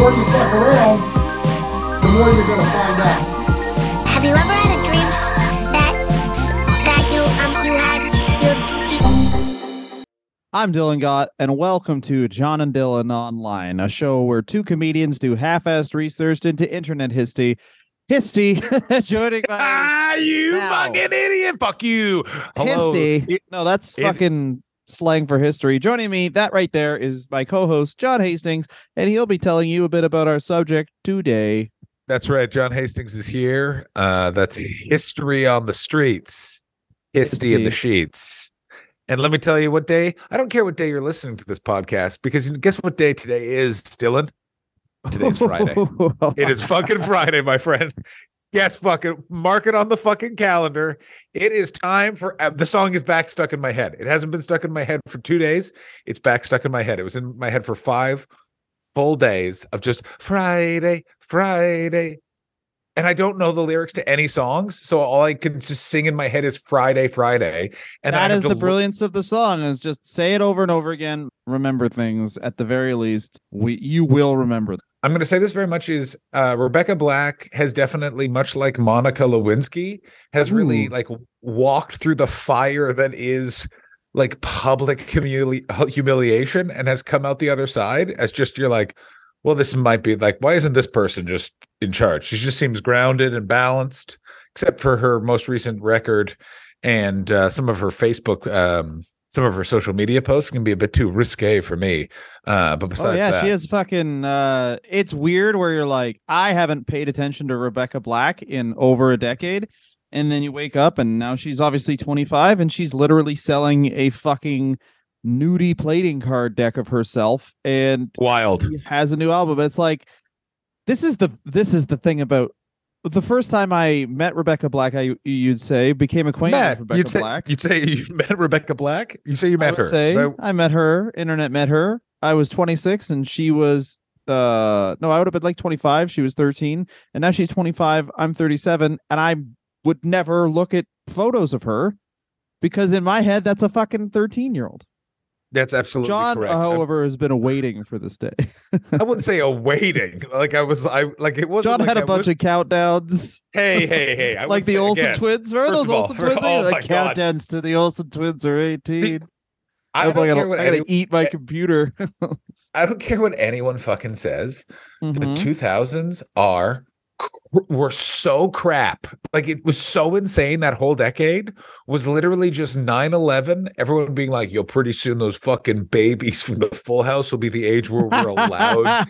more you fuck around, the more you're gonna find out. Have you ever I'm Dylan Gott, and welcome to John and Dylan Online, a show where two comedians do half-assed research into internet history. History, joining my Ah, you Now. fucking idiot! Fuck you. Hello. history. No, that's it- fucking slang for history. Joining me, that right there is my co-host John Hastings, and he'll be telling you a bit about our subject today. That's right. John Hastings is here. Uh, that's history on the streets, history in the sheets. And let me tell you what day. I don't care what day you're listening to this podcast because guess what day today is, Dylan? Today's Friday. It is fucking Friday, my friend. Yes, fucking mark it on the fucking calendar. It is time for uh, the song is back stuck in my head. It hasn't been stuck in my head for two days. It's back stuck in my head. It was in my head for five full days of just Friday, Friday. And I don't know the lyrics to any songs. So all I can just sing in my head is Friday, Friday. And I that is the look- brilliance of the song is just say it over and over again remember things at the very least we you will remember them. I'm going to say this very much is uh, Rebecca Black has definitely, much like Monica Lewinsky, has really like walked through the fire that is like public humili- humiliation and has come out the other side as just you're like, well, this might be like, why isn't this person just in charge? She just seems grounded and balanced, except for her most recent record and uh, some of her Facebook. Um, some of her social media posts can be a bit too risque for me. Uh, but besides oh yeah that, she is fucking uh it's weird where you're like i haven't paid attention to rebecca black in over a decade and then you wake up and now she's obviously 25 and she's literally selling a fucking nudie plating card deck of herself and wild. has a new album it's like this is the this is the thing about the first time i met rebecca black i you'd say became acquainted Met. with rebecca You'd say, black You'd say you met Rebecca Black. You say you I met her. say That- I met her. Internet met her. I was 26 and she was uh no, I would have been like 25. She was 13, and now she's 25. I'm 37, and I would never look at photos of her because in my head that's a fucking 13 year old. That's absolutely John, correct. however, has been awaiting for this day. I wouldn't say awaiting. Like I was, I like it wasn't. John like had a I bunch was- of countdowns, Hey, hey, hey! I like the Olsen again, twins. Remember first those all, Olsen twins? Oh were my like God. countdowns to the Olsen twins are 18. I I'm don't what I gotta eat my computer. I don't care what anyone fucking says. The Mhm. two thousands are were so crap. Like it was so insane. That whole decade was literally just 9-11. Everyone being like, "Yo, pretty soon those fucking babies from the Full House will be the age where we're allowed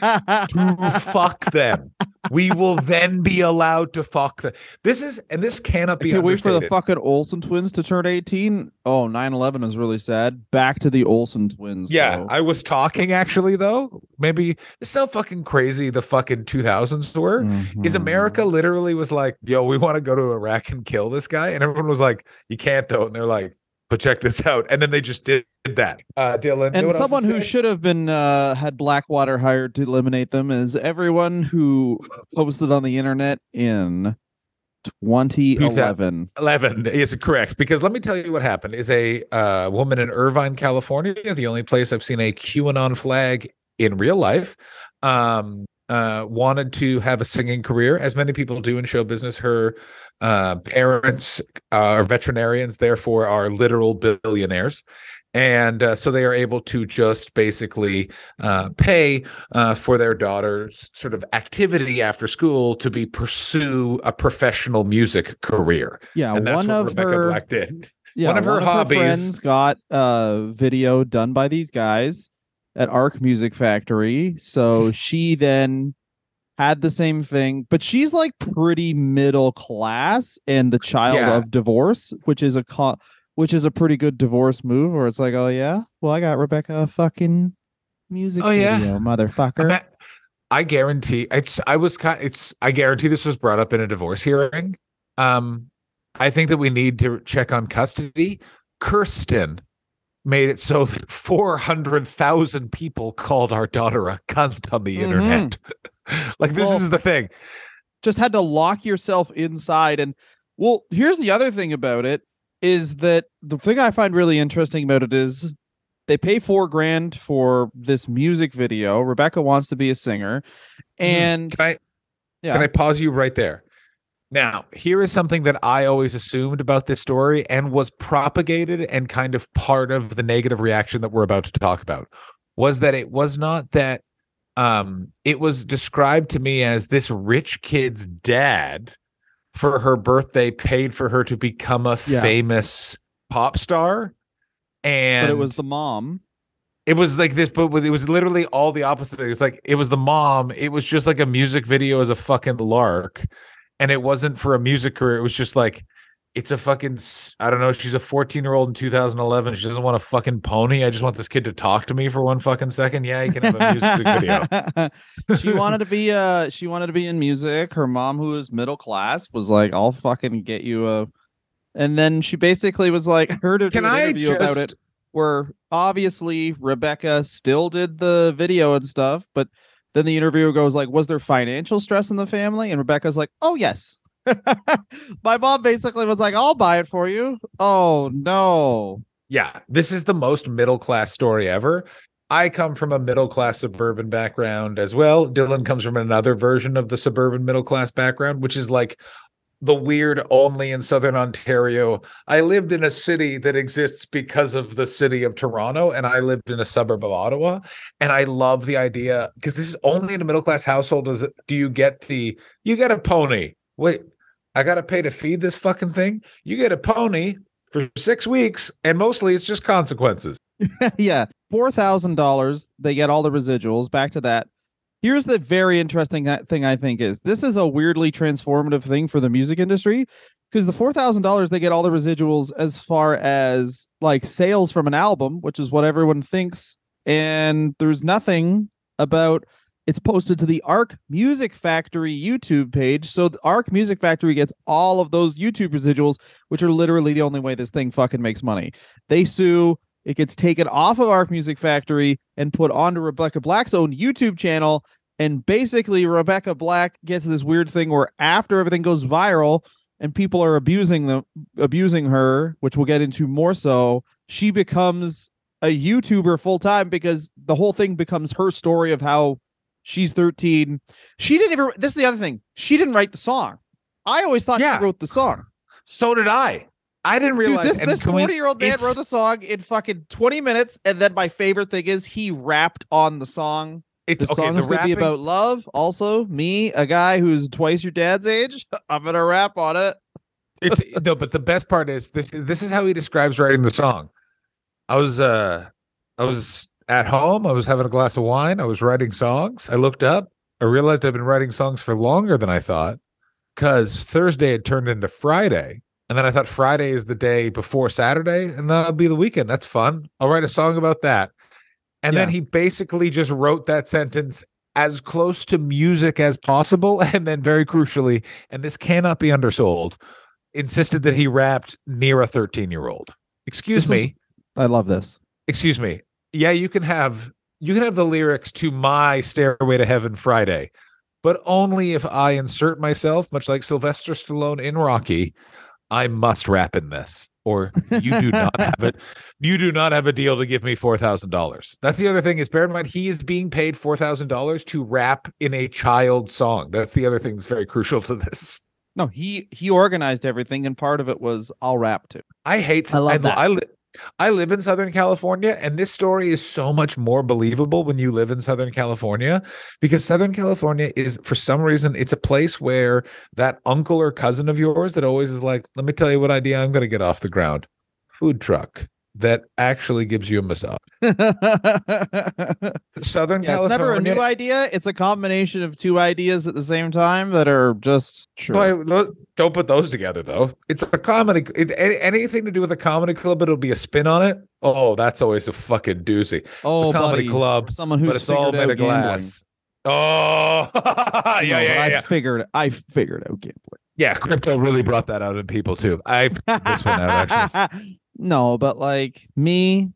to fuck them. We will then be allowed to fuck them. This is, and this cannot I be can't wait for the fucking Olsen twins to turn 18. Oh, 9-11 is really sad. Back to the Olsen twins. Yeah, though. I was talking actually though. Maybe it's so fucking crazy the fucking 2000s were. Is Mhm. America literally was like, yo, we want to go to Iraq and kill this guy? And everyone was like, you can't though. And they're like, but check this out. And then they just did that. Uh Dylan, And what else to someone who should have been uh, had Blackwater hired to eliminate them is everyone who posted on the internet in 2011. 11 is correct because let me tell you what happened is a uh, woman in irvine california the only place i've seen a qanon flag in real life um, uh, wanted to have a singing career as many people do in show business her uh, parents uh, are veterinarians therefore are literal billionaires and uh, so they are able to just basically uh, pay uh, for their daughter's sort of activity after school to be pursue a professional music career. Yeah, and that's one what of Rebecca her Black did. yeah, one of her hobbies- got a video done by these guys at Ark Music Factory. So she then had the same thing, but she's like pretty middle class and the child Yeah. of divorce, which is a co- which is a pretty good divorce move. Where it's like, oh yeah, well I got Rebecca a fucking music Oh, yeah. video, motherfucker. Ma- I guarantee it's. I was kind. It's. I guarantee this was brought up in a divorce hearing. Um, I think that we need to check on custody. Kirsten made it so that 400,000 people called our daughter a cunt on the Mhm. internet. like, this Well- is the thing. just had to lock yourself inside and well here's the other thing about it is that the thing i find really interesting about it is they pay four grand for this music video rebecca wants to be a singer and Can I yeah Can I pause you right there? Now, here is something that I always assumed about this story and was propagated and kind of part of the negative reaction that we're about to talk about was that it was not that um it was described to me as this rich kid's dad for her birthday paid for her to become a Yeah. famous pop star and but it was the mom it was like this, but it was literally all the opposite. It was like it was the mom. It was just like a music video as a fucking lark, and it wasn't for a music career. It was just like it's a fucking. I don't know. She's a 14 year old in 2011. She doesn't want a fucking pony. I just want this kid to talk to me for one fucking second. Yeah, he can have a music video. she wanted to be uh she wanted to be in music her mom who was middle class was like i'll fucking get you a and then she basically was like heard her do Can an I interview about it where obviously Rebecca still did the video and stuff, but then the interviewer goes like, "Was there financial stress in the family?" And Rebecca's like, "Oh yes." My mom basically was like, "I'll buy it for you." Oh no. Yeah, this is the most middle class story ever. I come from a middle class suburban background as well. Dylan comes from another version of the suburban middle class background, which is like the weird only in southern Ontario. I lived in a city that exists because of the city of Toronto, and I lived in a suburb of Ottawa. And I love the idea because this is only in a middle class household. Is it, do you get the you get a pony? Wait, I gotta pay to feed this fucking thing. You get a pony for six weeks, and mostly it's just consequences. yeah, four thousand dollars. They get all the residuals. Back to that. Here's the very interesting thing I think is this is a weirdly transformative thing for the music industry because the four thousand dollars they get all the residuals as far as like sales from an album, which is what everyone thinks, and there's nothing about it's posted to the Ark Music Factory YouTube page. So the Ark Music Factory gets all of those YouTube residuals, which are literally the only way this thing fucking makes money. They sue it gets taken off of Ark Music Factory and put onto Rebecca Black's own YouTube channel. And basically, Rebecca Black gets this weird thing where after everything goes viral and people are abusing them, abusing her, which we'll get into more so, she becomes a YouTuber full time because the whole thing becomes her story of how she's 13. She didn't even. This is the other thing. She didn't write the song. I always thought Yeah. she wrote the song. So did I. I didn't Dude, realize. this this 40 year old man wrote the song in fucking 20 minutes. And then my favorite thing is he rapped on the song. It's The okay. song The is going to be about love. Also, me, a guy who's twice your dad's age. I'm going to rap on it. it's no, but the best part is this. This is how he describes writing the song. I was uh, I was at home. I was having a glass of wine. I was writing songs. I looked up. I realized I've been writing songs for longer than I thought, because Thursday had turned into Friday, and then I thought Friday is the day before Saturday, and that'll be the weekend. That's fun. I'll write a song about that. And then he basically just wrote that sentence as close to music as possible. And then, very crucially, and this cannot be undersold, insisted that he rapped near a 13 year old. Excuse This is- me. I love this. Excuse me. Yeah, you can have you can have the lyrics to my Stairway to Heaven Friday, but only if I insert myself, much like Sylvester Stallone in Rocky. I must rap in this, or you do not have it. You do not have a deal to give me four thousand dollars. That's the other thing. Is bear in mind he is being paid four thousand dollars to rap in a child song. That's the other thing that's very crucial to this. No, he he organized everything, and part of it was I'll rap too. I hate. I love and that. I, li- I live in Southern California, and this story is so much more believable when you live in Southern California because Southern California is, for some reason, it's a place where that uncle or cousin of yours that always is like, "Let me tell you what idea I'm going to get off the ground: food truck that actually gives you a massage." Southern Yeah, it's never a new idea. It's a combination of two ideas at the same time that are just true. But don't put those together though. It's a comedy. It, any, anything to do with a comedy club, it'll be a spin on it. Oh, that's always a fucking doozy. oh, it's a oh, comedy buddy, club, someone who's but it's all figured made of glass. Oh, yeah. No, yeah, yeah, I yeah. figured I figured out gambling. Yeah, crypto really brought that out in people too. I this one out actually. No, but like me,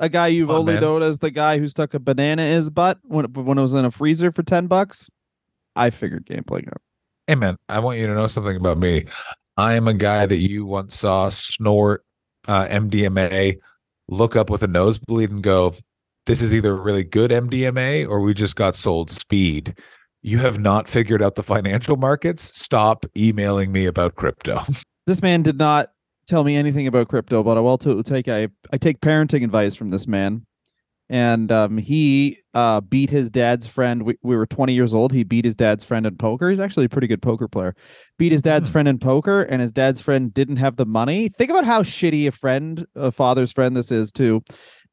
a guy you've Come on, only man. known as the guy who stuck a banana in his butt when when it was in a freezer for ten bucks. I figured gambling out. Hey man, I want you to know something about me. I am a guy that you once saw snort uh, MDMA, look up with a nosebleed, and go, "This is either really good MDMA or we just got sold speed." You have not figured out the financial markets. Stop emailing me about crypto. This man did not tell me anything about crypto, but I will take I I take parenting advice from this man. And um, he uh, beat his dad's friend. We, we were 20 years old. He beat his dad's friend in poker. He's actually a pretty good poker player. Beat his dad's Hmm. friend in poker, and his dad's friend didn't have the money. Think about how shitty a friend, a father's friend, this is too.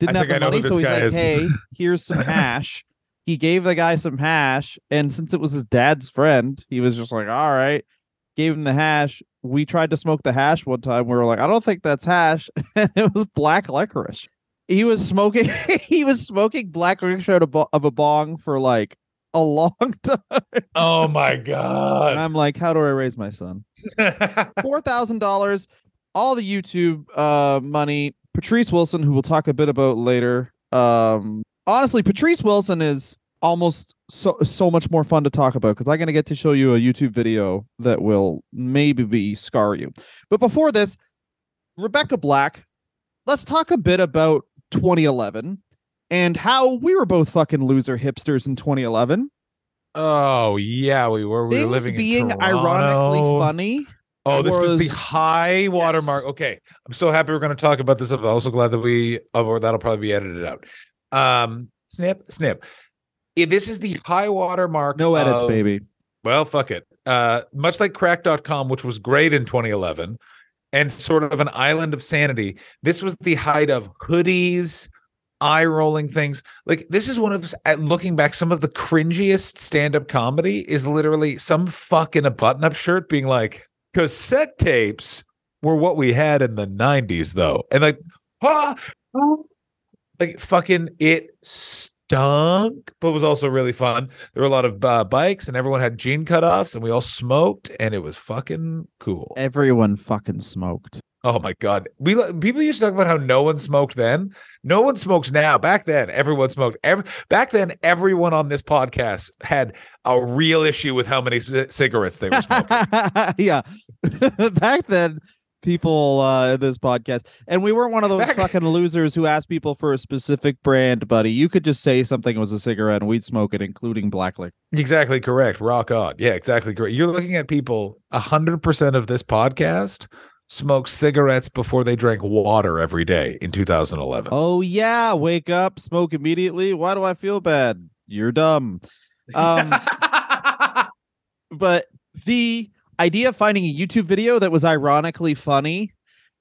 Didn't I have the money, so he's like, is. "Hey, here's some hash." He gave the guy some hash, and since it was his dad's friend, he was just like, "All right." Gave him the hash. We tried to smoke the hash one time. We were like, "I don't think that's hash," and it was black licorice. He was smoking. he was smoking black licorice out of, a bong for like a long time. oh my And god! I'm like, "How do I raise my son?" four thousand dollars, all the YouTube uh money. Patrice Wilson, who we'll talk a bit about later. Um, honestly, Patrice Wilson is almost so so much more fun to talk about because I'm gonna get to show you a YouTube video that will maybe be scar you. But before this, Rebecca Black, let's talk a bit about 2011 and how we were both fucking loser hipsters in 2011. oh yeah, we were. We were living being in ironically funny. Oh, this was, the high watermark. Okay, I'm so happy we're going to talk about this. I'm also glad that we, or that'll probably be edited out. Um, snip, snip. This is the high water mark. No edits, of- baby. Well, fuck it. Uh, much like Cracked.com, which was great in 2011, and sort of an island of sanity. This was the height of hoodies, eye rolling things. Like this is one of those- at looking back, some of the cringiest stand up comedy is literally some fuck in a button up shirt being like cassette tapes were what we had in the 90s though, and like ah, ah, like fucking it stunk, but was also really fun. There were a lot of uh, bikes, and everyone had jean cutoffs, and we all smoked, and it was fucking cool. Everyone fucking smoked. Oh my god, we people used to talk about how no one smoked then. No one smokes now. Back then, everyone smoked. Every back then, everyone on this podcast had a real issue with how many c- cigarettes they were smoking. yeah. Back then, people uh in this podcast, and we weren't one of those Back- fucking losers who asked people for a specific brand, buddy. You could just say something was a cigarette and we'd smoke it, including black liquor. exactly correct. Rock on. Yeah, exactly correct. You're looking at people. hundred percent of this podcast smoked cigarettes before they drank water every day in 2011. Oh yeah, wake up, smoke immediately. Why do I feel bad? You're dumb. Um, but the idea of finding a YouTube video that was ironically funny,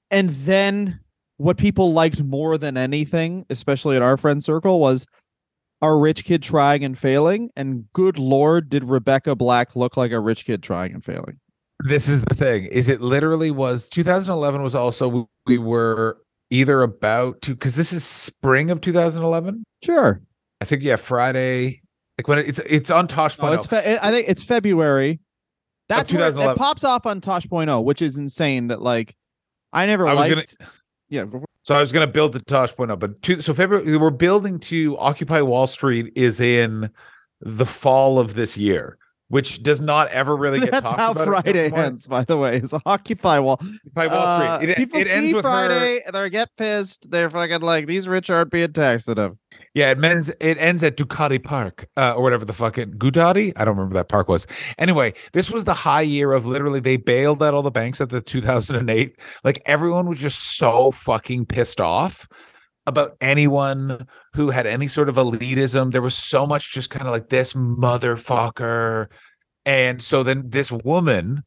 and then what people liked more than anything, especially in our friend circle, was our rich kid trying and failing. And good lord, did Rebecca Black look like a rich kid trying and failing? this is the thing is it literally was 2011 was also we, we were either about to because this is spring of 2011 Sure. i think yeah friday like when it, it's it's on tosh No, it's fe- I think it's February. That's where it, pops off on Tosh.0, which is insane. That like I never I was gonna- Yeah, so i was going to build the tosh point up but two, so february we're building to occupy wall street is in the fall of this year which does not ever really get That's talked how about Friday ends, by the way. Is Occupy Wall. occupy wall Uh, street it, people it ends see with her Friday, they get pissed. They're fucking like these rich aren't being taxed enough. Yeah, it ends it ends at Ducati Park, uh, or whatever the fucking Gudati. I don't remember that park was. Anyway, this was the high year of literally they bailed out all the banks at the 2008. Like everyone was just so fucking pissed off about anyone who had any sort of elitism. There was so much just kind of like this motherfucker. And so then this woman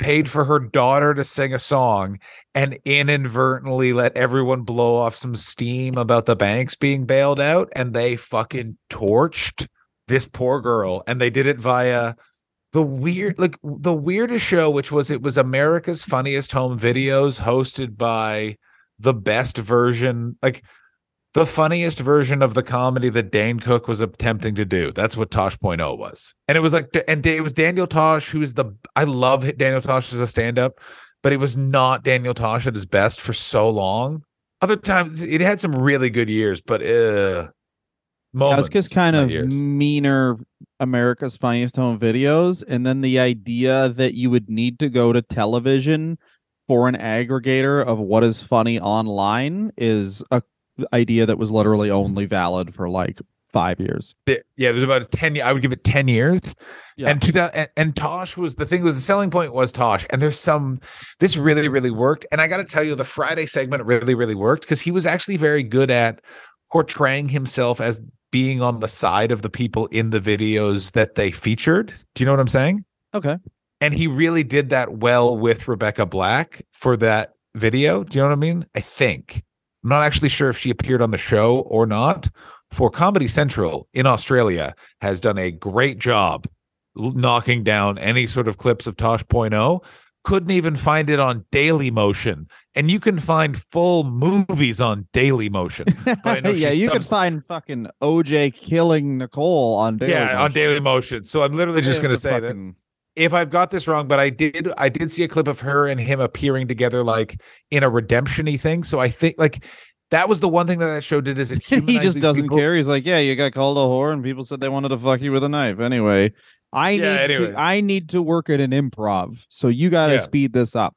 paid for her daughter to sing a song and inadvertently let everyone blow off some steam about the banks being bailed out and they fucking torched this poor girl and they did it via the weird like the weirdest show which was it was America's funniest home videos hosted by the best version like the funniest version of the comedy that Dane Cook was attempting to do. That's what Tosh.0 was. And it was like, and it was Daniel Tosh, who is the, I love Daniel Tosh as a stand up, but it was not Daniel Tosh at his best for so long Other times it had some really good years, but uh That moments. was just kind of years. meaner America's Funniest Home Videos, and then the idea that you would need to go to television for an aggregator of what is funny online is a idea that was literally only valid for like five years. Yeah, there's about 10 I would give it 10 years. Yeah. And 2000 and, and Tosh was the thing was the selling point was Tosh. And there's some this really really worked and I got to tell you the Friday segment really really worked cuz he was actually very good at portraying himself as being on the side of the people in the videos that they featured. Do you know what I'm saying? Okay. And he really did that well with Rebecca Black for that video. Do you know what I mean? I think. I'm not actually sure if she appeared on the show or not. For Comedy Central in Australia has done a great job knocking down any sort of clips of Tosh.0. Couldn't even find it on Daily Motion. And you can find full movies on Daily Motion. Yeah, you can find fucking OJ killing Nicole on Daily yeah, on Daily Motion. So I'm literally just going to say that fucking- if I've got this wrong, but I did I did see a clip of her and him appearing together like in a redemption-y thing. So I think like that was the one thing that that show did is it he just doesn't people. care. He's like, yeah, you got called a whore, and people said they wanted to fuck you with a knife. Anyway, I Yeah, need anyway. to. I need to work at an improv, so you got to Yeah. speed this up.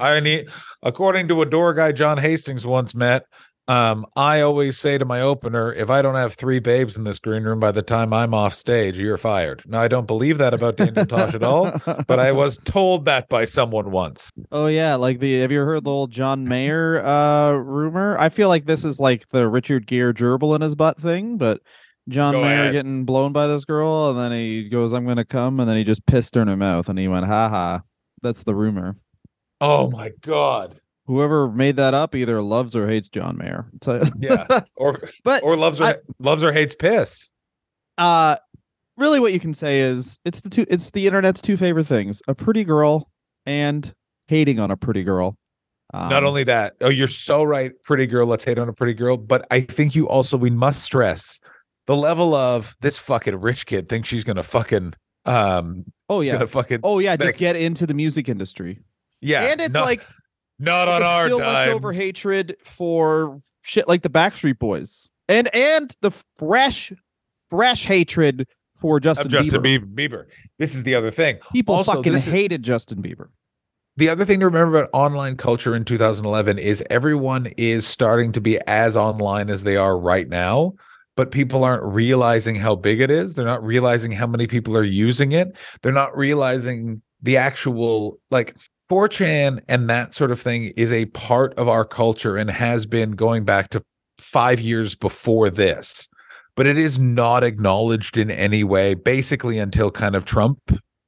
I need according to a door guy John Hastings once met. Um, I always say to my opener, if I don't have three babes in this green room by the time I'm off stage, you're fired. Now I don't believe that about Daniel Tosh at all, but I was told that by someone once. Oh yeah, like the. Have you heard the old John Mayer uh rumor? I feel like this is like the Richard Gere gerbil in his butt thing, but John Go Mayer ahead. getting blown by this girl, and then he goes, "I'm gonna come," and then he just pissed her in her mouth, and he went, "Ha ha." That's the rumor. Oh my god. Whoever made that up either loves or hates John Mayer. I'll tell you. Yeah. Or but or loves or I- loves or hates piss. uh really what you can say is it's the two it's the internet's two favorite things a pretty girl and hating on a pretty girl um, Not only that, oh, you're so right. Pretty girl, let's hate on a pretty girl. But I think you also we must stress the level of this fucking rich kid thinks she's gonna fucking um oh yeah gonna fucking oh yeah just get into the music industry yeah. and it's not, like not on our still dime. leftover hatred for shit like the backstreet boys and and the fresh fresh hatred for justin, Justin bieber. Bieber. This is the other thing. people Also, fucking is- hated justin bieber The other thing to remember about online culture in 2011 is everyone is starting to be as online as they are right now, but people aren't realizing how big it is. They're not realizing how many people are using it. They're not realizing the actual like 4chan and that sort of thing is a part of our culture and has been going back to 5 years before this. But it is not acknowledged in any way basically until kind of Trump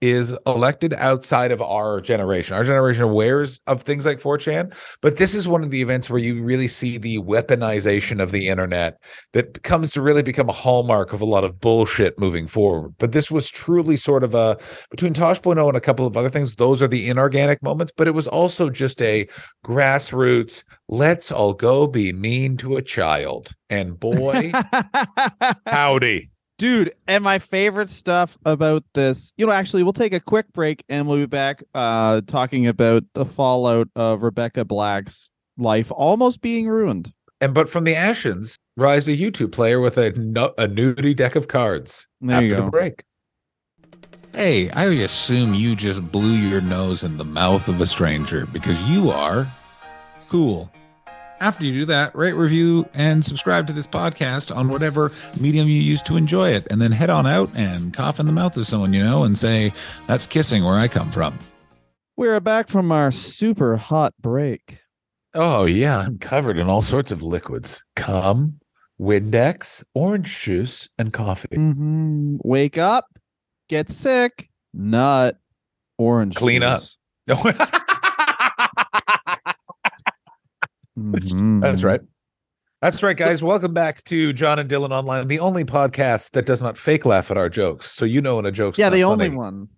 is elected outside of our generation. Our generation awares of things like 4chan, but this is one of the events where you really see the weaponization of the internet that comes to really become a hallmark of a lot of bullshit moving forward. But this was truly sort of a between Tosh.0 and a couple of other things, those are the inorganic moments, but it was also just a grassroots, let's all go be mean to a child. And boy, howdy. Dude, and my favorite stuff about this, you know, actually, we'll take a quick break and we'll be back uh talking about the fallout of Rebecca Black's life almost being ruined. And but from the ashes, rise a YouTube player with a nu- a nudie deck of cards. There after you the break. Hey, I assume you just blew your nose in the mouth of a stranger because you are cool. After you do that, rate, review, and subscribe to this podcast on whatever medium you use to enjoy it. And then head on out and cough in the mouth of someone you know and say, That's kissing where I come from. We're back from our super hot break. Oh, yeah. I'm covered in all sorts of liquids cum, Windex, orange juice, and coffee. Mm-hmm. Wake up, get sick, nut, orange. Clean up. Mhm. That's right. That's right, guys. Welcome back to John and Dylan Online, the only podcast that does not fake laugh at our jokes. So you know when a joke's Yeah, the only funny. one.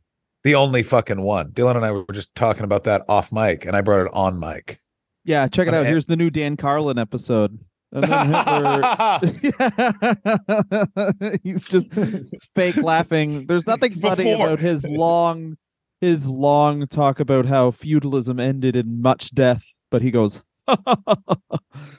the only fucking one. Dylan and I were just talking about that off mic, and I brought it on mic. Yeah, check it out. Here's the new Dan Carlin episode. And then Hitler he's just fake laughing. There's nothing funny Before. about his long his long talk about how feudalism ended in much death, but he goes,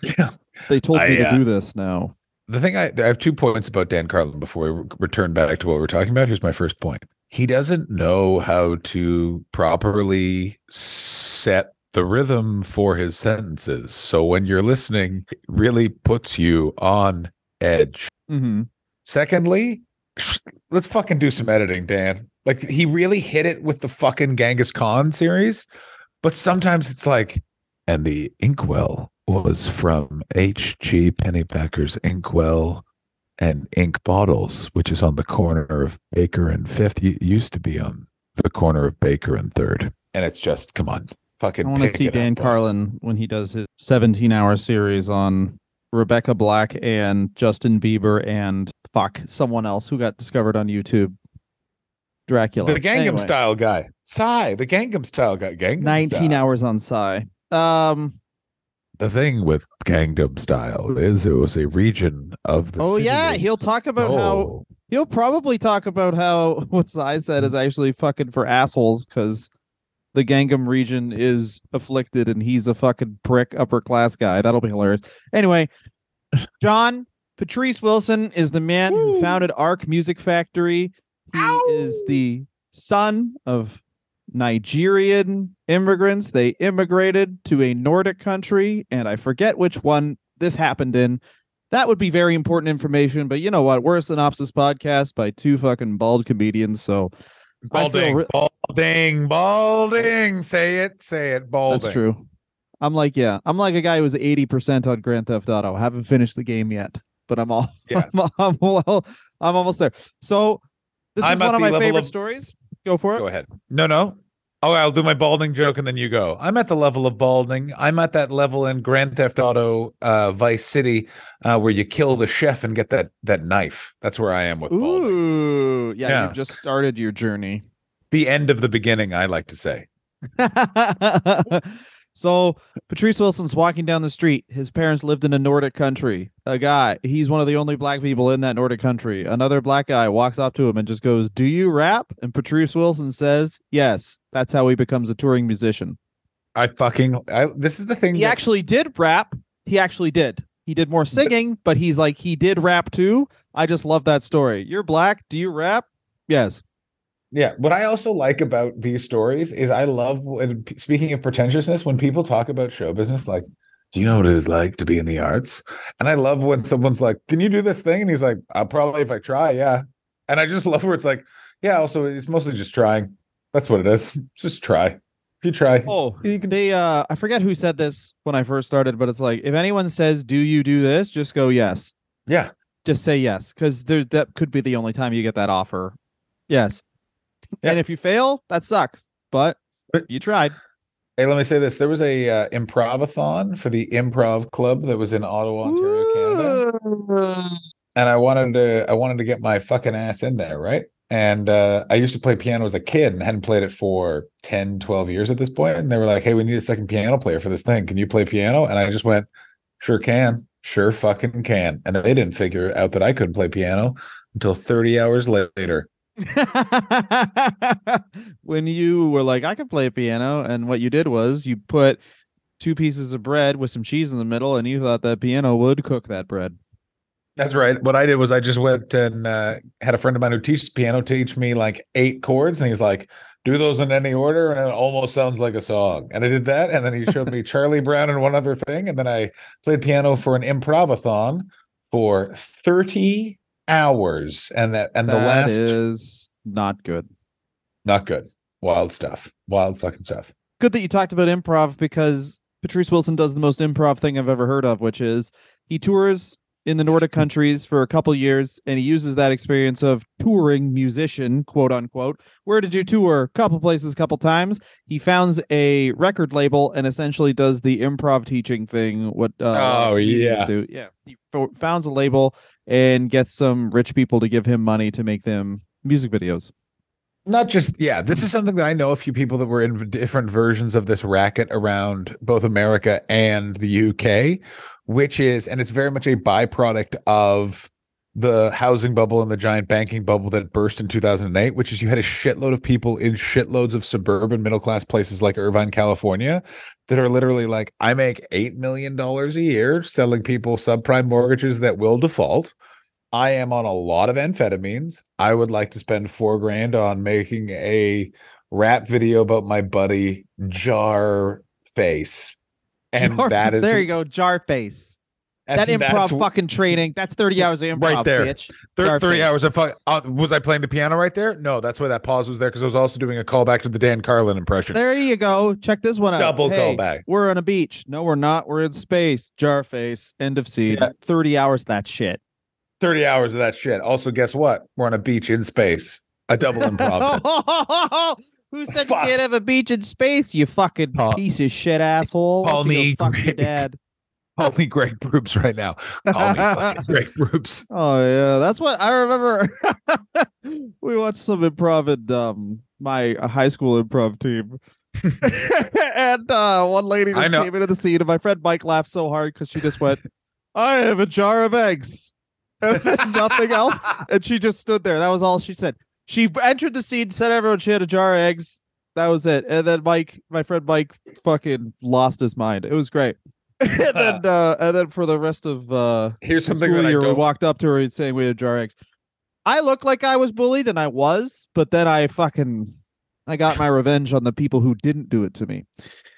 Yeah. They told me to uh, do this now. The thing I, I have two points about Dan Carlin before we return back to what we're talking about. Here's my first point. He doesn't know how to properly set the rhythm for his sentences. So when you're listening, it really puts you on edge. hmm Secondly, let's fucking do some editing, Dan. Like he really hit it with the fucking Genghis Khan series, but sometimes it's like, and the inkwell was from H.G. Pennypacker's Inkwell and Ink Bottles, which is on the corner of Baker and Fifth. It used to be on the corner of Baker and Third, and it's just come on, fucking. I want to see Dan up. Carlin when he does his 17 hour series on Rebecca Black and Justin Bieber and fuck someone else who got discovered on YouTube. Dracula. The Gangnam Anyway, Style guy, Psy, the Gangnam Style guy, Gangnam 19 Style. hours on Psy. Um. The thing with Gangnam Style is it was a region of the. Oh yeah, he'll talk about how he'll probably talk about how what Psy said is actually fucking for assholes because the Gangnam region is afflicted and he's a fucking prick upper class guy. That'll be hilarious. Anyway, John Patrice Wilson is the man who founded Ark Music Factory. He is the son of Nigerian immigrants. They immigrated to a Nordic country, and I forget which one this happened in. That would be very important information, but you know what? We're a synopsis podcast by two fucking bald comedians, so Balding, re- balding, balding. Say it, say it, balding. that's true. I'm like, yeah, I'm like a guy who's 80% on Grand Theft Auto. I haven't finished the game yet, but I'm all, Yeah. I'm, I'm well, I'm almost there. So this I'm is one of my favorite of- stories. Go for it. Go ahead. No, no. Oh, I'll do my balding joke and then you go. I'm at the level of balding. I'm at that level in Grand Theft Auto uh, Vice City uh, where you kill the chef and get that that knife. That's where I am with balding. Ooh, yeah, Yeah. you've just started your journey. The end of the beginning, I like to say. so Patrice Wilson's walking down the street. His parents lived in a Nordic country. A guy, he's one of the only black people in that Nordic country. Another black guy walks up to him and just goes, "Do you rap?" And Patrice Wilson says, "Yes." That's how he becomes a touring musician. I fucking. I, this is the thing. He that- actually did rap. He actually did. He did more singing, but he's like he did rap too. I just love that story. You're black. Do you rap? Yes. Yeah. What I also like about these stories is I love when speaking of pretentiousness, when people talk about show business, like, do you know what it is like to be in the arts? And I love when someone's like, Can you do this thing? And he's like, I'll probably if I try, yeah. And I just love where it's like, yeah, also it's mostly just trying. That's what it is. Just try. If you try. Oh, you can they uh I forget who said this when I first started, but it's like if anyone says, "Do you do this?" just go yes. yeah. Just say yes cuz there that could be the only time you get that offer. Yes. And if you fail, that sucks. But you tried. Hey, let me say this. There was a uh, improvathon for the improv club that was in Ottawa, Ontario, Canada. and I wanted to I wanted to get my fucking ass in there, right? And uh, I used to play piano as a kid and hadn't played it for 10, 12 years at this point. And they were like, hey, we need a second piano player for this thing. Can you play piano? And I just went, sure can. Sure fucking can. And they didn't figure out that I couldn't play piano until 30 hours later. when you were like, I can play a piano, and what you did was you put two pieces of bread with some cheese in the middle, and you thought that piano would cook that bread. That's right. What I did was I just went and uh, had a friend of mine who teaches piano teach me like eight chords, and he's like, "Do those in any order," and it almost sounds like a song. And I did that, and then he showed me Charlie Brown and one other thing, and then I played piano for an improvathon for thirty hours, and that and the last is not good. not good, wild stuff, wild fucking stuff. Good that you talked about improv because Patrice Wilson does the most improv thing I've ever heard of, which is he tours in the Nordic countries for a couple years and he uses that experience of touring musician, quote unquote. Where did you tour? Couple places, couple times. He founds a record label and essentially does the improv teaching thing. What? Uh, a lot of Oh, yeah. yeah. He fo- founds a label and gets some rich people to give him money to make them music videos. not just yeah this is something that i know a few people that were in different versions of this racket around both america and the uk which is and it's very much a byproduct of the housing bubble and the giant banking bubble that burst in 2008, which is you had a shitload of people in shitloads of suburban middle class places like Irvine, California, that are literally like, I make $8 million a year selling people subprime mortgages that will default. I am on a lot of amphetamines. I would like to spend four grand on making a rap video about my buddy Jar Face. And Jar- that is there you go, jar face. That improv fucking training. That's 30 hours of improv, Right there. bitch. Thir- 30 hours of fuck. Uh, was I playing the piano right there? No, that's why that pause was there because I was also doing a callback to the Dan Carlin impression. There you go. Check this one out. Double Hey, callback. We're on a beach. No, we're not. We're in space. Jar face. End of scene. Yeah. 30 hours. Of that shit. 30 hours of that shit. Also, guess what? We're on a beach in space. A double improv. Who said Fuck. you can't have a beach in space? You fucking Paul- piece of shit asshole. Why Paul don't you me, go fuck your Greg. dad. Call me Greg right now. Call me fucking Greg Proops. Oh yeah, that's what I remember. we watched some improv in um, my high school improv team, and uh, one lady just came into the scene, and my friend Mike laughed so hard because she just went, "I have a jar of eggs," and then nothing else, and she just stood there. That was all she said. She entered the scene, said everyone she had a jar of eggs. That was it. And then Mike, my friend Mike, fucking lost his mind. It was great. and then, uh, and then for the rest of uh, Here's something that I year, we walked up to her and saying we had jar eggs. I looked like I was bullied, and I was, but then I fucking I got my revenge on the people who didn't do it to me.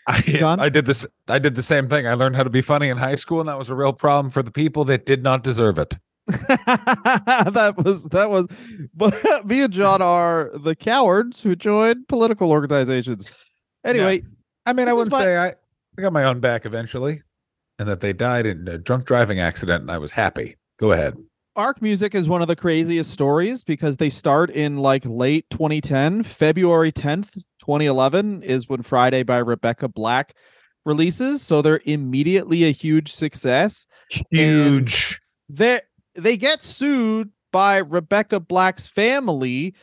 I, John? I did this. I did the same thing. I learned how to be funny in high school, and that was a real problem for the people that did not deserve it. that was that was but me and John are the cowards who joined political organizations. Anyway, I mean, I wouldn't what- say I, I got my own back eventually, and that they died in a drunk driving accident, and I was happy. Go ahead. Ark Music is one of the craziest stories because they start in like late 2010. February 10th, 2011 is when Friday by Rebecca Black releases. So they're immediately a huge success. Huge. They they get sued by Rebecca Black's family,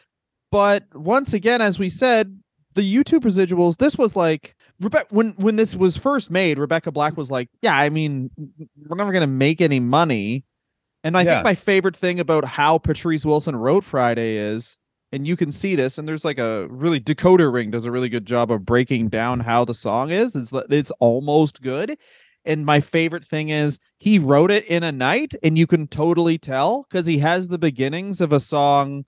but once again, as we said, the YouTube residuals. This was like Rebe- when when this was first made. Rebecca Black was like, "Yeah, I mean, we're never gonna make any money." And I Yeah. think my favorite thing about how Patrice Wilson wrote Friday is, and you can see this, and there's like a really Decoder Ring does a really good job of breaking down how the song is. It's it's almost good. And my favorite thing is he wrote it in a night, and you can totally tell because he has the beginnings of a song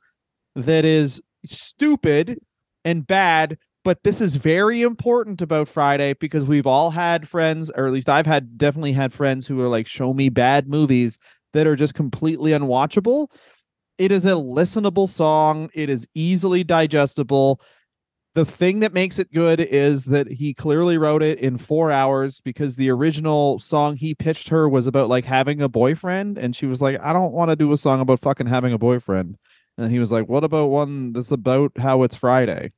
that is stupid and bad. But this is very important about Friday because we've all had friends, or at least I've had definitely had friends who are like, show me bad movies that are just completely unwatchable. It is a listenable song. It is easily digestible. The thing that makes it good is that he clearly wrote it in four hours because the original song he pitched her was about like having a boyfriend. And she was like, I don't want to do a song about fucking having a boyfriend. And he was like, What about one that's about how it's Friday?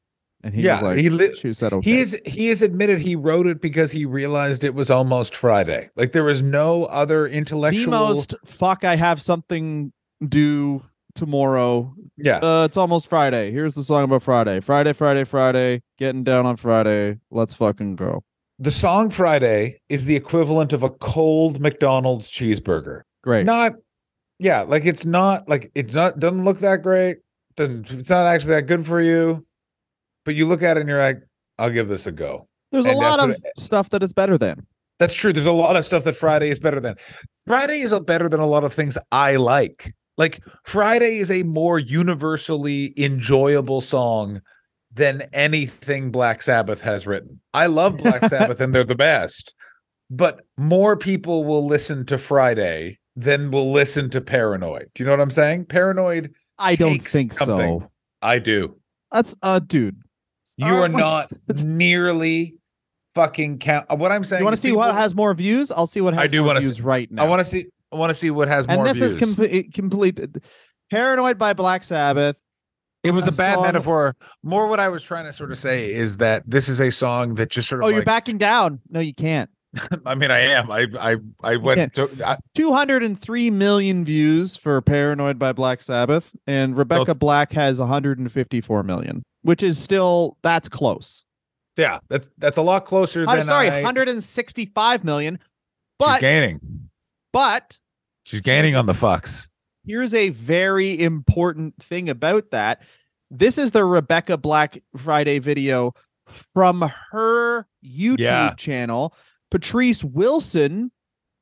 And he Yeah, was like, he li- She said, Okay. He is he has admitted he wrote it because he realized it was almost Friday. Like there was no other intellectual. the intellectual. most fuck, I have something due tomorrow yeah, Uh, it's almost Friday. Here's the song about Friday. Friday, Friday, Friday. Getting down on Friday. Let's fucking go. the song Friday is the equivalent of a cold McDonald's cheeseburger. Great. Not, yeah, like it's not like it's not doesn't look that great. Doesn't it's not actually that good for you, but you look at it and you're like, I'll give this a go. There's a lot of that's stuff that it's better than. That's true. There's a lot of stuff that Friday is better than. Friday is a better than a lot of things I like. Like Friday is a more universally enjoyable song than anything Black Sabbath has written. I love Black Sabbath and they're the best. But more people will listen to Friday than will listen to Paranoid. Do you know what I'm saying? Paranoid, I don't think something. so. I do. That's uh dude. You Uh, are not nearly fucking count. What I'm saying. You want to is see what has more views? I'll see what has I do more wanna views see- right now. I want to see. I want to see what has and more this views. is complete complete Paranoid by Black Sabbath. it was a, a bad song- metaphor. More, what I was trying to sort of say is that this is a song that just sort of. Oh, you're backing down. No, you can't. I mean, I am. I, I, I went. To, I, 203 million views for Paranoid by Black Sabbath, and Rebecca Both- Black has 154 million, which is still that's close. yeah, that's that's a lot closer Uh, than. sorry, I, 165 million. She's But gaining. but She's gaining on the fucks. here's a very important thing about that. This is the Rebecca Black Friday video from her YouTube Yeah. channel. Patrice Wilson,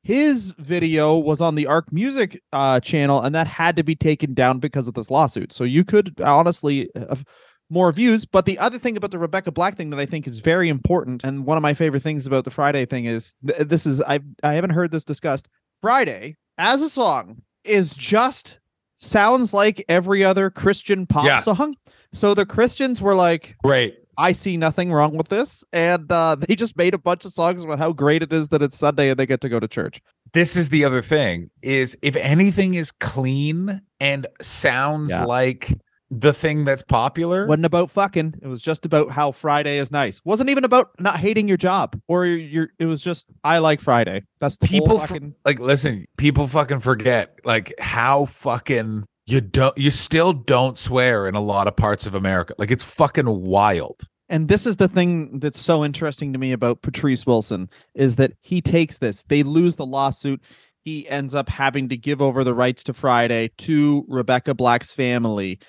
his video was on the Ark Music uh, channel, and that had to be taken down because of this lawsuit. So you could honestly have more views. But the other thing about the Rebecca Black thing that I think is very important, and one of my favorite things about the Friday thing is th- this is I I haven't heard this discussed. Friday as a song is just sounds like every other Christian pop Yeah. song. So the Christians were like, Great. I see nothing wrong with this. And uh, they just made a bunch of songs about how great it is that it's Sunday and they get to go to church. This is the other thing is if anything is clean and sounds Yeah. like the thing that's popular. Wasn't about fucking. It was just about how Friday is nice. Wasn't even about not hating your job or your. your it was just I like Friday. That's the people fucking. like listen, people fucking forget like how fucking you don't you still don't swear in a lot of parts of America. Like it's fucking wild. and this is the thing that's so interesting to me about Patrice Wilson is that he takes this. They lose the lawsuit. He ends up having to give over the rights to Friday to Rebecca Black's family.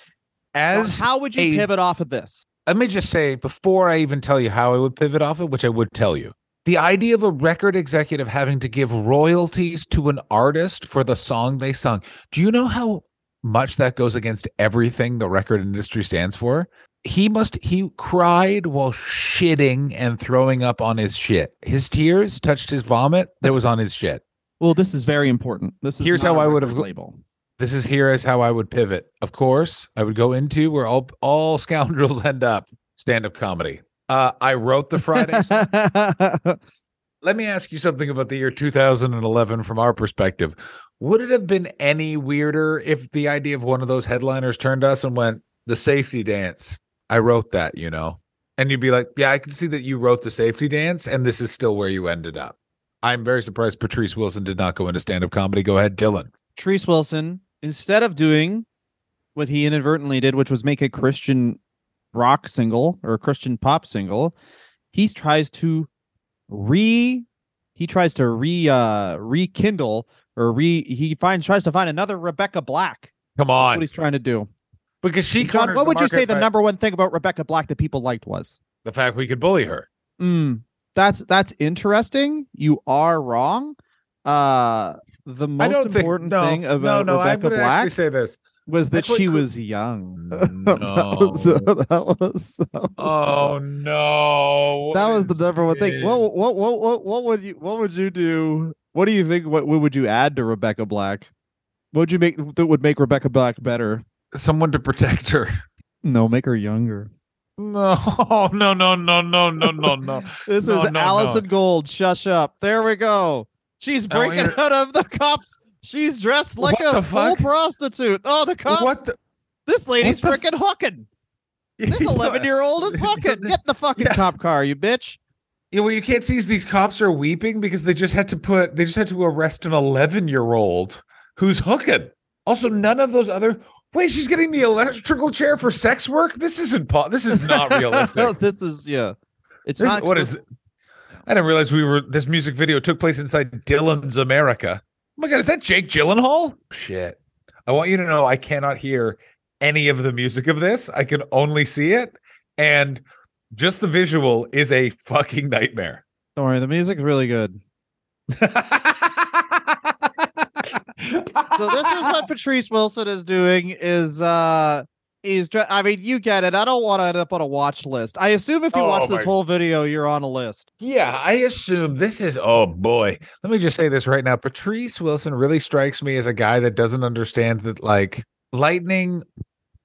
Now, As how would you a- pivot off of this? let me just say before I even tell you how I would pivot off it, which I would tell you. The idea of a record executive having to give royalties to an artist for the song they sung. Do you know how much that goes against everything the record industry stands for? He must he cried while shitting and throwing up on his shit. His tears touched his vomit that was on his shit. Well, this is very important. This is Here's how I would have record label. This is here is how I would pivot. Of course, I would go into where all all scoundrels end up, stand-up comedy. Uh, I wrote the Friday let me ask you something about the year 2011 from our perspective. Would it have been any weirder if the idea of one of those headliners turned us and went, the safety dance? I wrote that, you know? And you'd be like, yeah, I can see that you wrote the safety dance, and this is still where you ended up. I'm very surprised Patrice Wilson did not go into stand up comedy. Go ahead, Dylan. Patrice Wilson, instead of doing what he inadvertently did, which was make a Christian rock single or a Christian pop single, he tries to re he tries to re uh rekindle or re he finds tries to find another Rebecca Black. Come That's on. what he's trying to do. Because she John, what would you say the number one thing about Rebecca Black that people liked was? The fact we could bully her. Mm, that's that's interesting. You are wrong. Uh the I most don't think important no, thing about no, no. I'm Rebecca actually Black say this. was that quit she cr- was young. No. that was, that was, that was, Oh no! that was the number one thing. What, what what what what would you what would you do? What do you think? What, what would you add to Rebecca Black? What would you make that would make Rebecca Black better? Someone to protect her. No, make her younger. No, no, no, no, no, no, no, no. This No, is no, Allison Gold. Shush up. There we go. She's oh, breaking you out of the cops. She's dressed like What a full prostitute. Oh, the cops. What the? this lady's what freaking hooking. This 11 year old is hooking. Get in the fucking Yeah. cop car, you bitch. Yeah, well, you can't see is these cops are weeping because they just had to put they just had to arrest an 11 year old who's hooking. Also, none of those other wait, she's getting the electrical chair for sex work. This isn't po- this is not realistic. this is, yeah. It's This- not what is? I didn't realize we were. This music video took place inside Dylan's America. Oh my god, is that Jake Gyllenhaal? Shit! I want you to know I cannot hear any of the music of this. I can only see it, and just the visual is a fucking nightmare. Don't worry, the music's really good. So this is what Patrice Wilson is doing is uh dr- I mean you get it. I don't want to end up on a watch list. I assume if you Oh watch this whole video you're on a list. Yeah, I assume this is. Oh boy, let me just say this right now. Patrice Wilson really strikes me as a guy that doesn't understand that like lightning,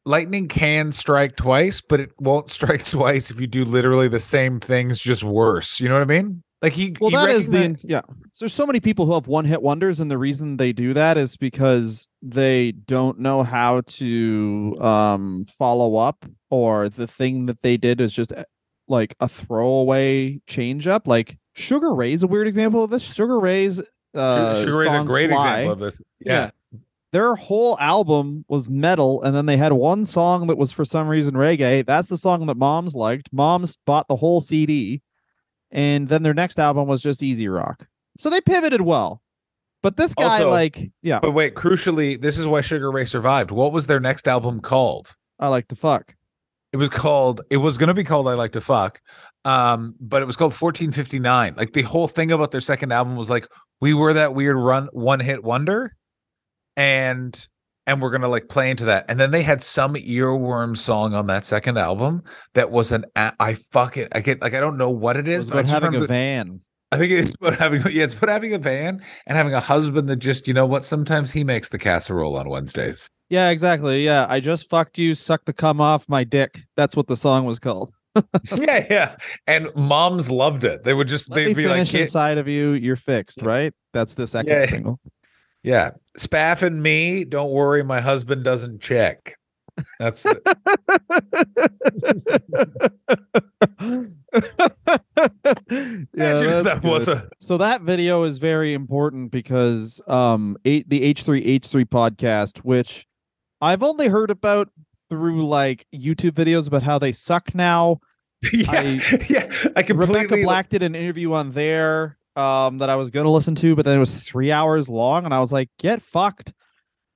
lightning can strike twice, but it won't strike twice if you do literally the same things, just worse. You know what I mean? Like he. Well, he that is the yeah. So there's so many people who have one hit wonders, and the reason they do that is because they don't know how to um follow up, or the thing that they did is just uh, like a throwaway change up. Like Sugar Ray's a weird example of this. Sugar Ray's uh, Sugar Ray's a great Fly, example of this. Yeah. Yeah. Their whole album was metal, and then they had one song that was for some reason reggae. That's the song that Moms liked. Moms bought the whole CD, and then their next album was just easy rock. So they pivoted well. But this guy, Also- like, yeah, But wait, crucially, this is why Sugar Ray survived. What was their next album called? I like to fuck. It was called. It was going to be called "I Like to Fuck," um, but it was called 1459. Like the whole thing about their second album was like we were that weird run one hit wonder, and and we're gonna like play into that. And then they had some earworm song on that second album that was an a- I fuck it. I get like I don't know what it It is. was but having a remember- van. I think it's about having yeah, it's about having a van and having a husband that just you know what. Sometimes he makes the casserole on Wednesdays. Yeah, exactly. Yeah, I just fucked you, suck the cum off my dick. That's what the song was called. yeah, yeah. And moms loved it. They would just Let they'd be like, finish "Kid- inside of you. You're fixed, right? That's the second Yeah. single. yeah, Spaff and me. Don't worry, my husband doesn't check. That's it. yeah, that was a So that video is very important because um eight, the H3H3 podcast, which I've only heard about through like YouTube videos about how they suck now. yeah, I- yeah. I completely Rebecca Black did an interview on there um that I was gonna listen to, but then it was three hours long, and I was like, get fucked.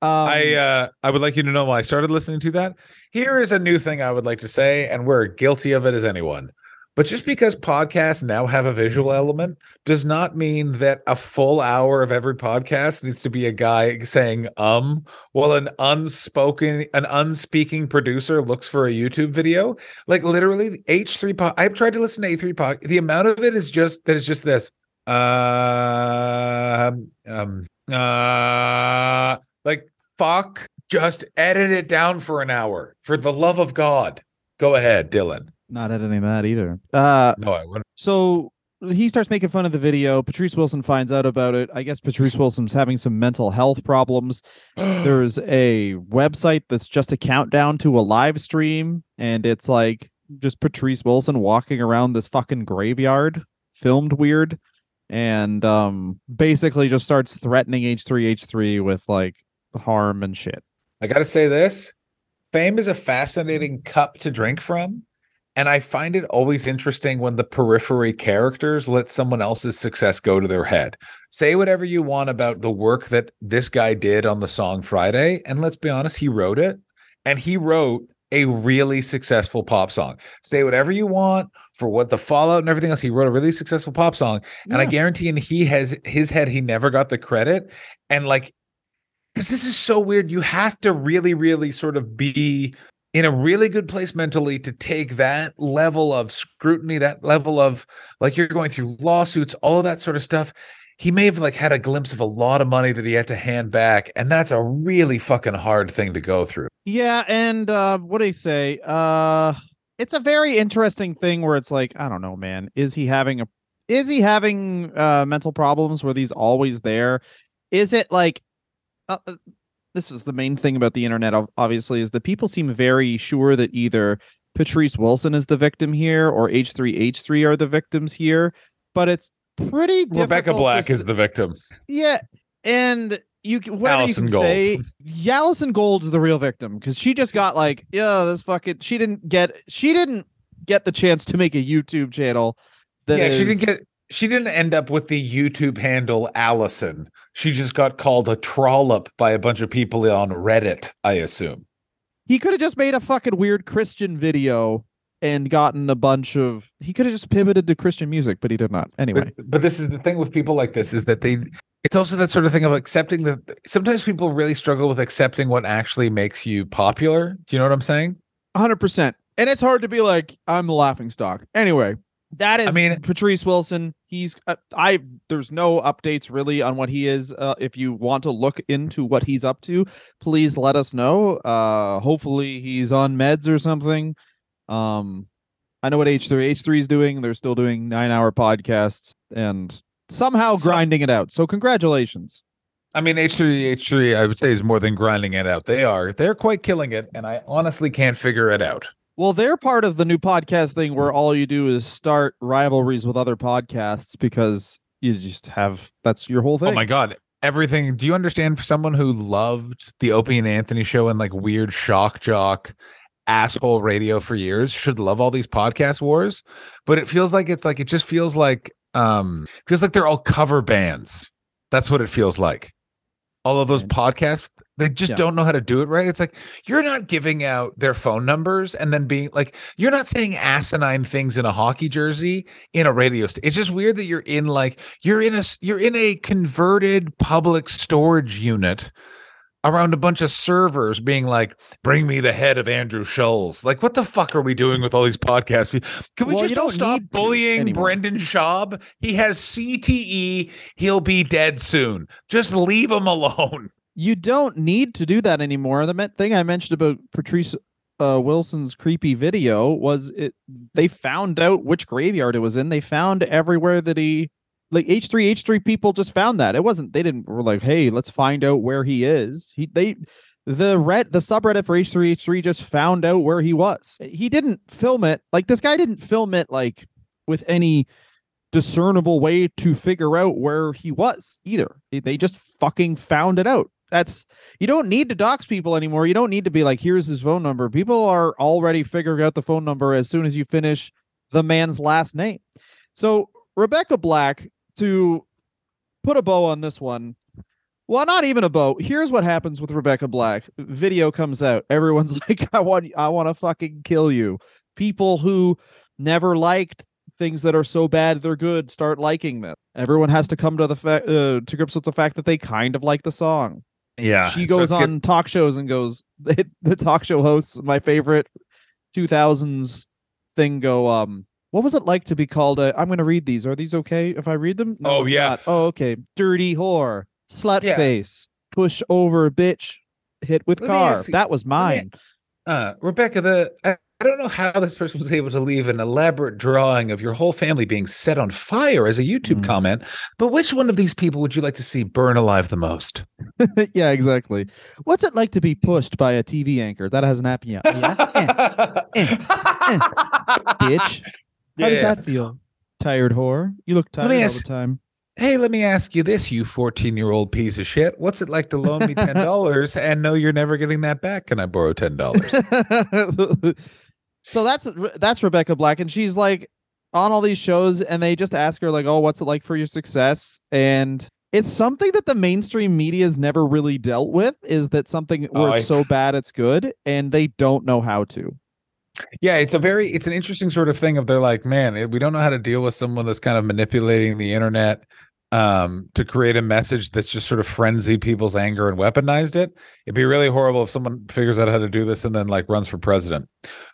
Um, I uh I would like you to know why I started listening to that. Here is a new thing I would like to say, and we're guilty of it as anyone. But just because podcasts now have a visual element does not mean that a full hour of every podcast needs to be a guy saying um while an unspoken an unspeaking producer looks for a YouTube video. Like literally H3 pod I've tried to listen to H3 pod. The amount of it is just that it's just this. Um um uh like fuck just edit it down for an hour for the love of god go ahead dylan not editing that either. Uh, no i wouldn't so he starts making fun of the video. Patrice Wilson finds out about it. I guess Patrice Wilson's having some mental health problems. There's a website that's just a countdown to a live stream, and it's like just Patrice Wilson walking around this fucking graveyard, filmed weird, and um basically just starts threatening H3H3 with like harm and shit. i gotta say this fame is a fascinating cup to drink from and i find it always interesting when the periphery characters let someone else's success go to their head say whatever you want about the work that this guy did on the song friday and let's be honest he wrote it and he wrote a really successful pop song. Say whatever you want for what the fallout and everything else. He wrote a really successful pop song, and I guarantee in he has his head he never got the credit. And like, because this is so weird, you have to really, really sort of be in a really good place mentally to take that level of scrutiny, that level of like you're going through lawsuits, all of that sort of stuff. He may have like had a glimpse of a lot of money that he had to hand back, and that's a really fucking hard thing to go through. Yeah, and uh what do you say? Uh it's a very interesting thing where it's like, I don't know, man. Is he having a is he having uh mental problems? Were these always there? Is it like uh, uh, this is the main thing about the internet obviously is that people seem very sure that either Patrice Wilson is the victim here or H3H3 are the victims here, but it's pretty Rebecca difficult to Black s- is the victim. yeah, and you can Allison you can Gold. say. Yeah, Allison Gold is the real victim because she just got like, yeah, this fucking. She didn't get. She didn't get the chance to make a YouTube channel. That yeah, she didn't get. She didn't end up with the YouTube handle Allison. She just got called a trollop by a bunch of people on Reddit. I assume. He could have just made a fucking weird Christian video and gotten a bunch of. He could have just pivoted to Christian music, but he did not. Anyway, But, but this is the thing with people like this is that they. It's also that sort of thing of accepting that sometimes people really struggle with accepting what actually makes you popular. Do you know what I'm saying? hundred percent. And it's hard to be like, I'm the laughing stock. Anyway, that is. I mean- Patrice Wilson. He's. Uh, I. There's no updates really on what he is. Uh, if you want to look into what he's up to, please let us know. Uh, hopefully he's on meds or something. Um, I know what H three H three is doing. They're still doing nine hour podcasts and somehow So- grinding it out. So congratulations. I mean, H3 H3, I would say is more than grinding it out. They are. They're quite killing it, and I honestly can't figure it out. Well, they're part of the new podcast thing where all you do is start rivalries with other podcasts because you just have that's your whole thing. Oh my god. Everything. Do you understand for someone who loved the Opie and Anthony show and like weird shock jock asshole radio for years should love all these podcast wars, but it feels like it's like it just feels like um feels like they're all cover bands. That's what it feels like. All of those podcasts, they just Yeah. don't know how to do it right. It's like you're not giving out their phone numbers and then being like, you're not saying asinine things in a hockey jersey in a radio station. It's just weird that you're in like you're in a you're in a converted public storage unit around a bunch of servers being like, bring me the head of Andrew Schulz. Like, what the fuck are we doing with all these podcasts? Can we Well, just don't don't stop bullying anymore. Brendan Schaub? He has CTE. He'll be dead soon. Just leave him alone. you don't need to do that anymore. The thing I mentioned about Patrice uh, Wilson's creepy video was it. They found out which graveyard it was in. They found everywhere that he, like H three H three people just found that. It wasn't. They didn't were like, hey, let's find out where he is. He they. The red the subreddit for H3H3 just found out where he was. He didn't film it. Like this guy didn't film it like with any discernible way to figure out where he was either. They just fucking found it out. That's you don't need to dox people anymore. You don't need to be like, here's his phone number. People are already figuring out the phone number as soon as you finish the man's last name. So Rebecca Black, to put a bow on this one, well, not even a bow. Here's what happens with Rebecca Black. Video comes out. Everyone's like, I want I want to fucking kill you. People who never liked things that are so bad they're good start liking them. Everyone has to come to the fa- uh, to grips with the fact that they kind of like the song Yeah. she goes on talk shows and goes the, the talk show hosts my favorite 2000s thing go um what was it like to be called a i'm gonna read these. Are these okay if i read them? Oh, yeah. not. oh okay. Dirty whore. Slut Yeah. face. Push over bitch. Hit with Let car. you- that was me- mine. Uh, Rebecca, the I, I don't know how this person was able to leave an elaborate drawing of your whole family being set on fire as a YouTube Mm. comment, but which one of these people would you like to see burn alive the most? yeah exactly. What's it like to be pushed by a tv anchor? That hasn't happened yet. Yeah eh, bitch how does that feel tired whore you look tired all ask- the time Hey, let me ask you this, you 14 year old piece of shit. What's it like to loan me $10 and know you're never getting that back? Can I borrow $10? so that's that's Rebecca Black, and she's like on all these shows, and they just ask her like, "Oh, what's it like for your success?" And it's something that the mainstream media has never really dealt with. Is that something where Oh, it's I- so bad it's good, and they don't know how to. Yeah, it's a very it's an interesting sort of thing of they're like, man, eh, we don't know how to deal with someone that's kind of manipulating the internet um to create a message that's just sort of frenzied people's anger and weaponized it. It'd be really horrible if someone figures out how to do this and then like runs for president.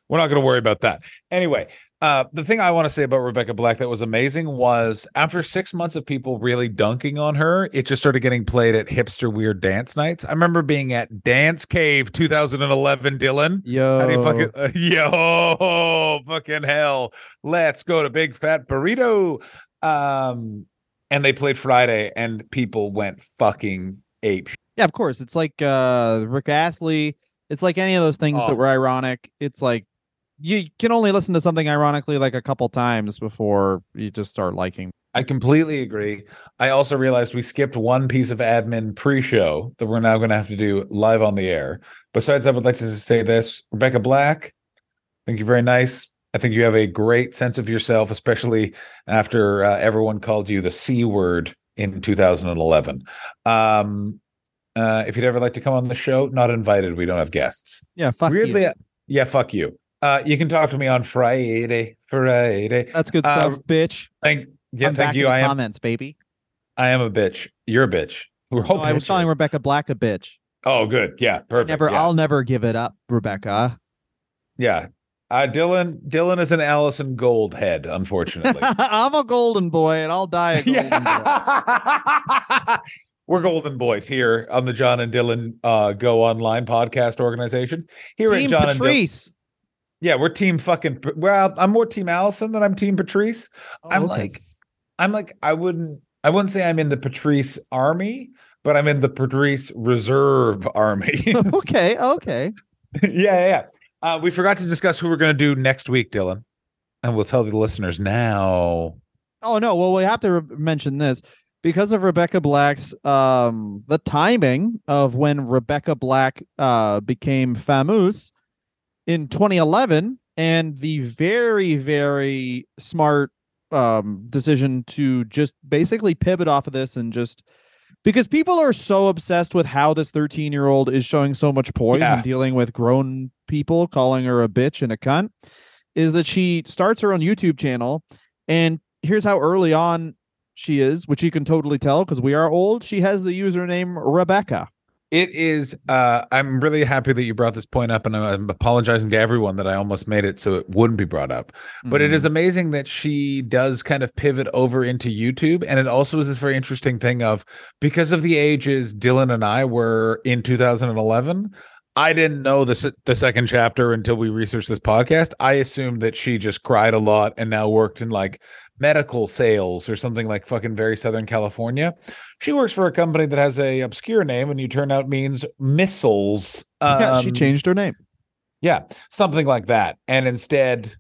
We're not going to worry about that. Anyway, uh the thing I want to say about Rebecca Black that was amazing was after 6 months of people really dunking on her, it just started getting played at hipster weird dance nights. I remember being at Dance Cave 2011 Dylan. Yo, How do you fucking uh, yo fucking hell? Let's go to Big Fat Burrito. Um, and they played Friday, and people went fucking ape. yeah, of course. It's like uh Rick Astley. It's like any of those things Oh. that were ironic. It's like you can only listen to something ironically like a couple times before you just start liking. I completely agree. I also realized we skipped one piece of admin pre-show that we're now going to have to do live on the air. Besides, I would like to say this, Rebecca Black. Thank you very nice. I think you have a great sense of yourself, especially after uh, everyone called you the C word in 2011. Um, uh, if you'd ever like to come on the show, not invited. We don't have guests. Yeah, fuck you. Weirdly, yeah, fuck you. Uh, you can talk to me on Friday. Friday. That's good uh, stuff, bitch. Thank, yeah, I'm thank you. I am. comments, baby. I am a bitch. You're a bitch. We're No, I was calling. Rebecca Black a bitch. Oh, good. Yeah, perfect. Never, yeah. I'll never give it up, Rebecca. yeah. Uh, Dylan, Dylan is an Allison Gold head, unfortunately. I'm a golden boy, and I'll die a golden boy. yeah. We're golden boys here on the John and Dylan uh, Go Online podcast organization. Here Team at John and Dylan. Yeah, we're team fucking. Well, I'm more team Allison than I'm team Patrice. Oh, I'm okay. like, I'm like, I wouldn't, I wouldn't say I'm in the Patrice army, but I'm in the Patrice Reserve Army. okay, okay. yeah, yeah. yeah. Uh, we forgot to discuss who we're going to do next week, Dylan, and we'll tell the listeners now. Oh no, well we have to re- mention this because of Rebecca Black's um the timing of when Rebecca Black uh became famous in 2011 and the very very smart um decision to just basically pivot off of this and just because people are so obsessed with how this 13 year old is showing so much poise Yeah. and dealing with grown people calling her a bitch and a cunt is that she starts her own YouTube channel and here's how early on she is, which you can totally tell because we are old. She has the username Rebecca. It is. Uh, I'm really happy that you brought this point up, and I'm, I'm apologizing to everyone that I almost made it so it wouldn't be brought up. But it is amazing that she does kind of pivot over into YouTube, and it also is this very interesting thing of because of the ages Dylan and I were in 2011. I didn't know the the second chapter until we researched this podcast. I assumed that she just cried a lot and now worked in like medical sales or something like fucking very Southern California. She works for a company that has a obscure name, and you turn out means missiles. yeah, she Um, changed her name. yeah, something like that. And instead,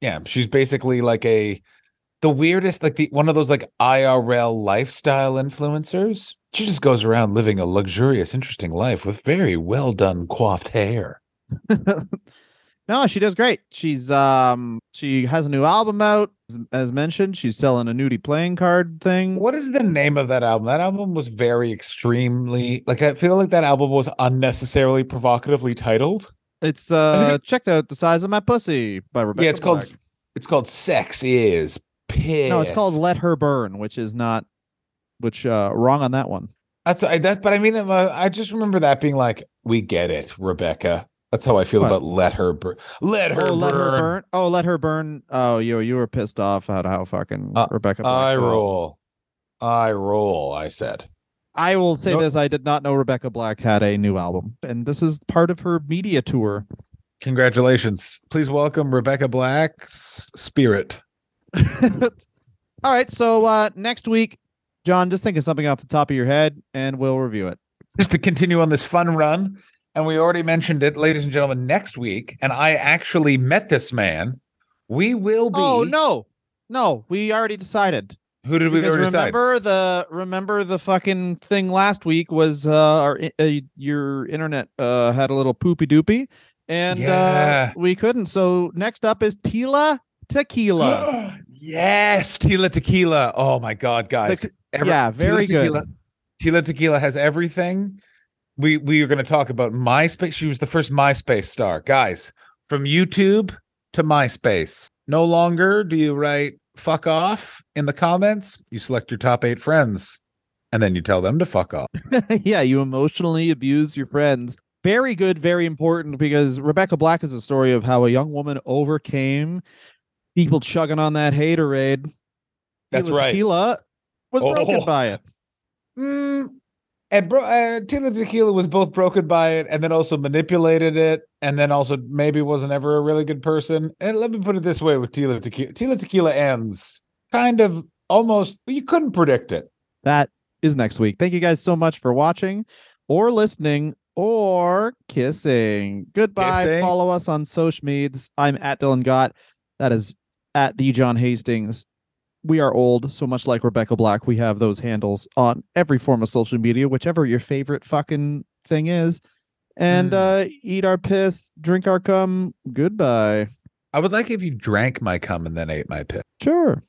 yeah, she's basically like a the weirdest, like the one of those like IRL lifestyle influencers. She just goes around living a luxurious, interesting life with very well done coiffed hair. No, she does great. She's um she has a new album out as, as mentioned. She's selling a nudie playing card thing. What is the name of that album? That album was very extremely like I feel like that album was unnecessarily provocatively titled. It's uh checked out the size of my pussy by Rebecca. yeah, it's called it's called Sex is Piss. No, it's called Let Her Burn, which is not which uh wrong on that one. That's I that, but I mean, uh, I just remember that being like, "We get it, Rebecca." That's how I feel What? about let her burn. Let her oh, burn. let her burn. Oh, let her burn. Oh, you you were pissed off at how fucking Uh, Rebecca. Black I felt. roll. I roll. I said. I will say No- this: I did not know Rebecca Black had a new album, and this is part of her media tour. Congratulations. Please welcome Rebecca Black's spirit. All right, so uh next week, John, just think of something off the top of your head, and we'll review it. Just to continue on this fun run, and we already mentioned it, ladies and gentlemen. Next week, and I actually met this man. We will be. Oh no, no, we already decided. Who did we already decide? remember the remember the fucking thing last week was uh our uh, your internet uh had a little poopy doopy and Yeah. uh we couldn't. So next up is Tila Tequila. yes, Tila Tequila. Oh my God, guys! Every- yeah, very Tila good. Tequila, Tila Tequila has everything. We we are going to talk about MySpace. She was the first MySpace star, guys. From YouTube to MySpace. No longer do you write "fuck off" in the comments. You select your top eight friends, and then you tell them to fuck off. yeah, you emotionally abuse your friends. Very good, very important because Rebecca Black is a story of how a young woman overcame people chugging on that haterade. That's right. Tequila was broken Oh. by it. Mm, and bro, uh, Tila Tequila was both broken by it, and then also manipulated it, and then also maybe wasn't ever a really good person. And let me put it this way: with Tila Tequila, Tila Tequila ends kind of almost. You couldn't predict it. That is next week. Thank you guys so much for watching or listening or kissing. Goodbye. Kissing. Follow us on social medias. I'm at Dylan Gott. That is at the John Hastings. We are old, so much like Rebecca Black. We have those handles on every form of social media, whichever your favorite fucking thing is. And Mm. uh eat our piss, drink our cum. Goodbye. I would like if you drank my cum and then ate my piss. Sure.